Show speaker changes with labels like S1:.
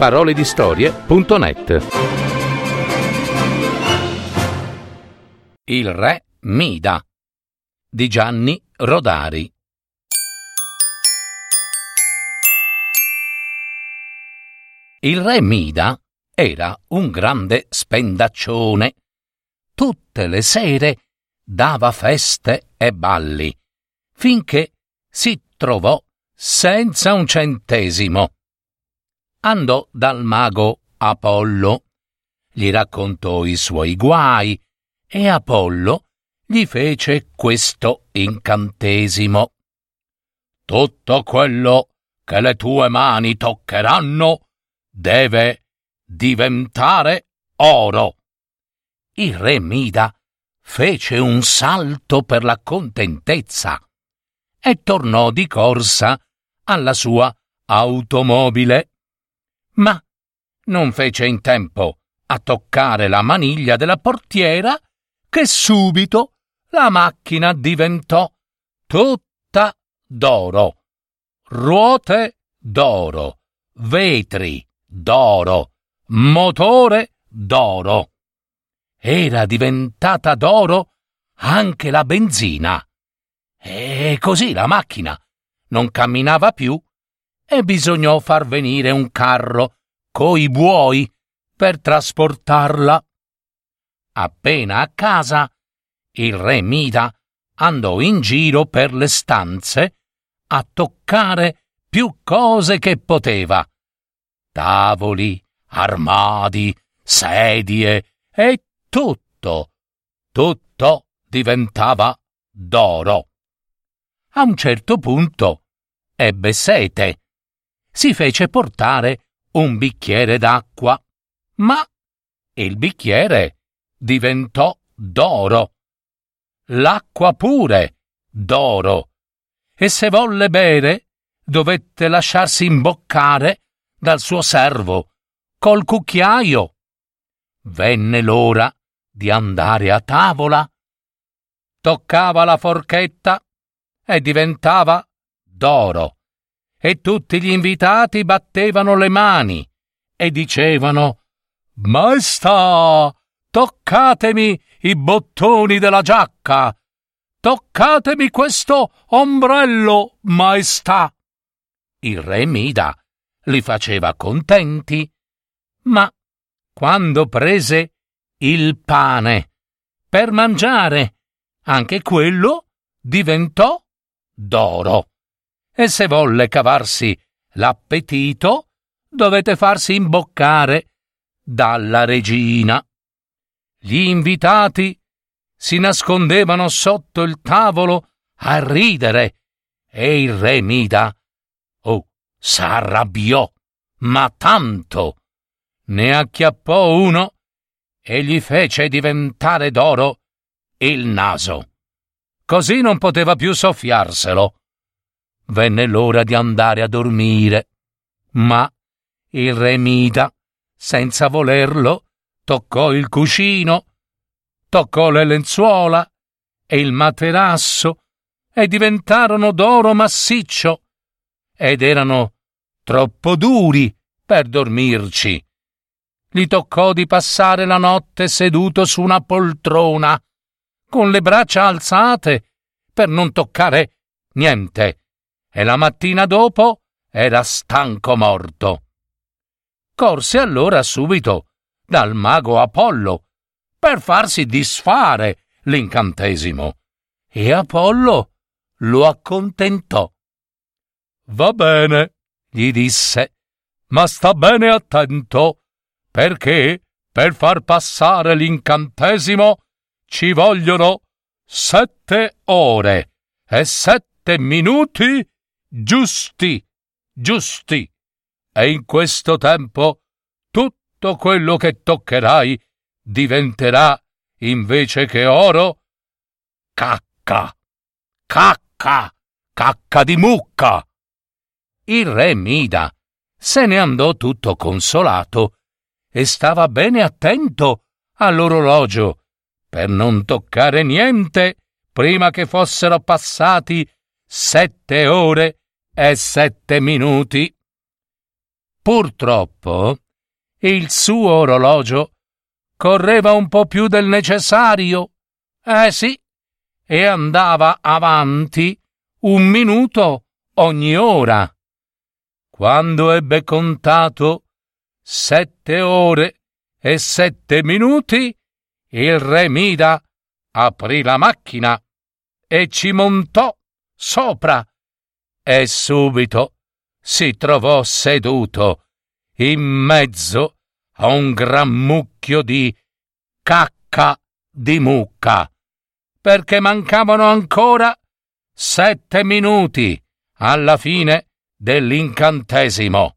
S1: paroledistorie.net Il re Mida di Gianni Rodari Il re Mida era un grande spendaccione. Tutte le sere dava feste e balli, finché si trovò senza un centesimo. Andò dal mago Apollo, gli raccontò i suoi guai e Apollo gli fece questo incantesimo. Tutto quello che le tue mani toccheranno deve diventare oro. Il re Mida fece un salto per la contentezza e tornò di corsa alla sua automobile. Ma non fece in tempo a toccare la maniglia della portiera che subito la macchina diventò tutta d'oro, ruote d'oro, vetri d'oro, motore d'oro. Era diventata d'oro anche la benzina. E così la macchina non camminava più e bisognò far venire un carro coi buoi per trasportarla. Appena a casa, il re Mida andò in giro per le stanze a toccare più cose che poteva. Tavoli, armadi, sedie e tutto, tutto diventava d'oro. A un certo punto ebbe sete. Si fece portare un bicchiere d'acqua, ma il bicchiere diventò d'oro. L'acqua pure d'oro. E se volle bere, dovette lasciarsi imboccare dal suo servo col cucchiaio. Venne l'ora di andare a tavola. Toccava la forchetta e diventava d'oro. E tutti gli invitati battevano le mani e dicevano Maestà, toccatemi i bottoni della giacca. Toccatemi questo ombrello, maestà. Il re Mida li faceva contenti, ma quando prese il pane per mangiare, anche quello diventò d'oro. E se volle cavarsi l'appetito, dovete farsi imboccare dalla regina. Gli invitati si nascondevano sotto il tavolo a ridere e il re Mida, oh, s'arrabbiò, ma tanto. Ne acchiappò uno e gli fece diventare d'oro il naso. Così non poteva più soffiarselo. Venne l'ora di andare a dormire, ma il re Mida, senza volerlo, toccò il cuscino, toccò le lenzuola e il materasso e diventarono d'oro massiccio ed erano troppo duri per dormirci. Gli toccò di passare la notte seduto su una poltrona con le braccia alzate per non toccare niente, e la mattina dopo era stanco morto. Corse allora subito dal mago Apollo per farsi disfare l'incantesimo, e Apollo lo accontentò. Va bene, gli disse, ma sta bene attento, perché per far passare l'incantesimo ci vogliono sette ore e sette minuti giusti, giusti. E in questo tempo tutto quello che toccherai diventerà, invece che oro, cacca, cacca, cacca di mucca. Il re Mida se ne andò tutto consolato e stava bene attento all'orologio per non toccare niente prima che fossero passati sette ore e sette minuti. Purtroppo il suo orologio correva un po' più del necessario. Eh sì, e andava avanti un minuto ogni ora. Quando ebbe contato sette ore e sette minuti, il re Mida aprì la macchina e ci montò sopra e subito si trovò seduto in mezzo a un gran mucchio di cacca di mucca, perché mancavano ancora sette minuti alla fine dell'incantesimo.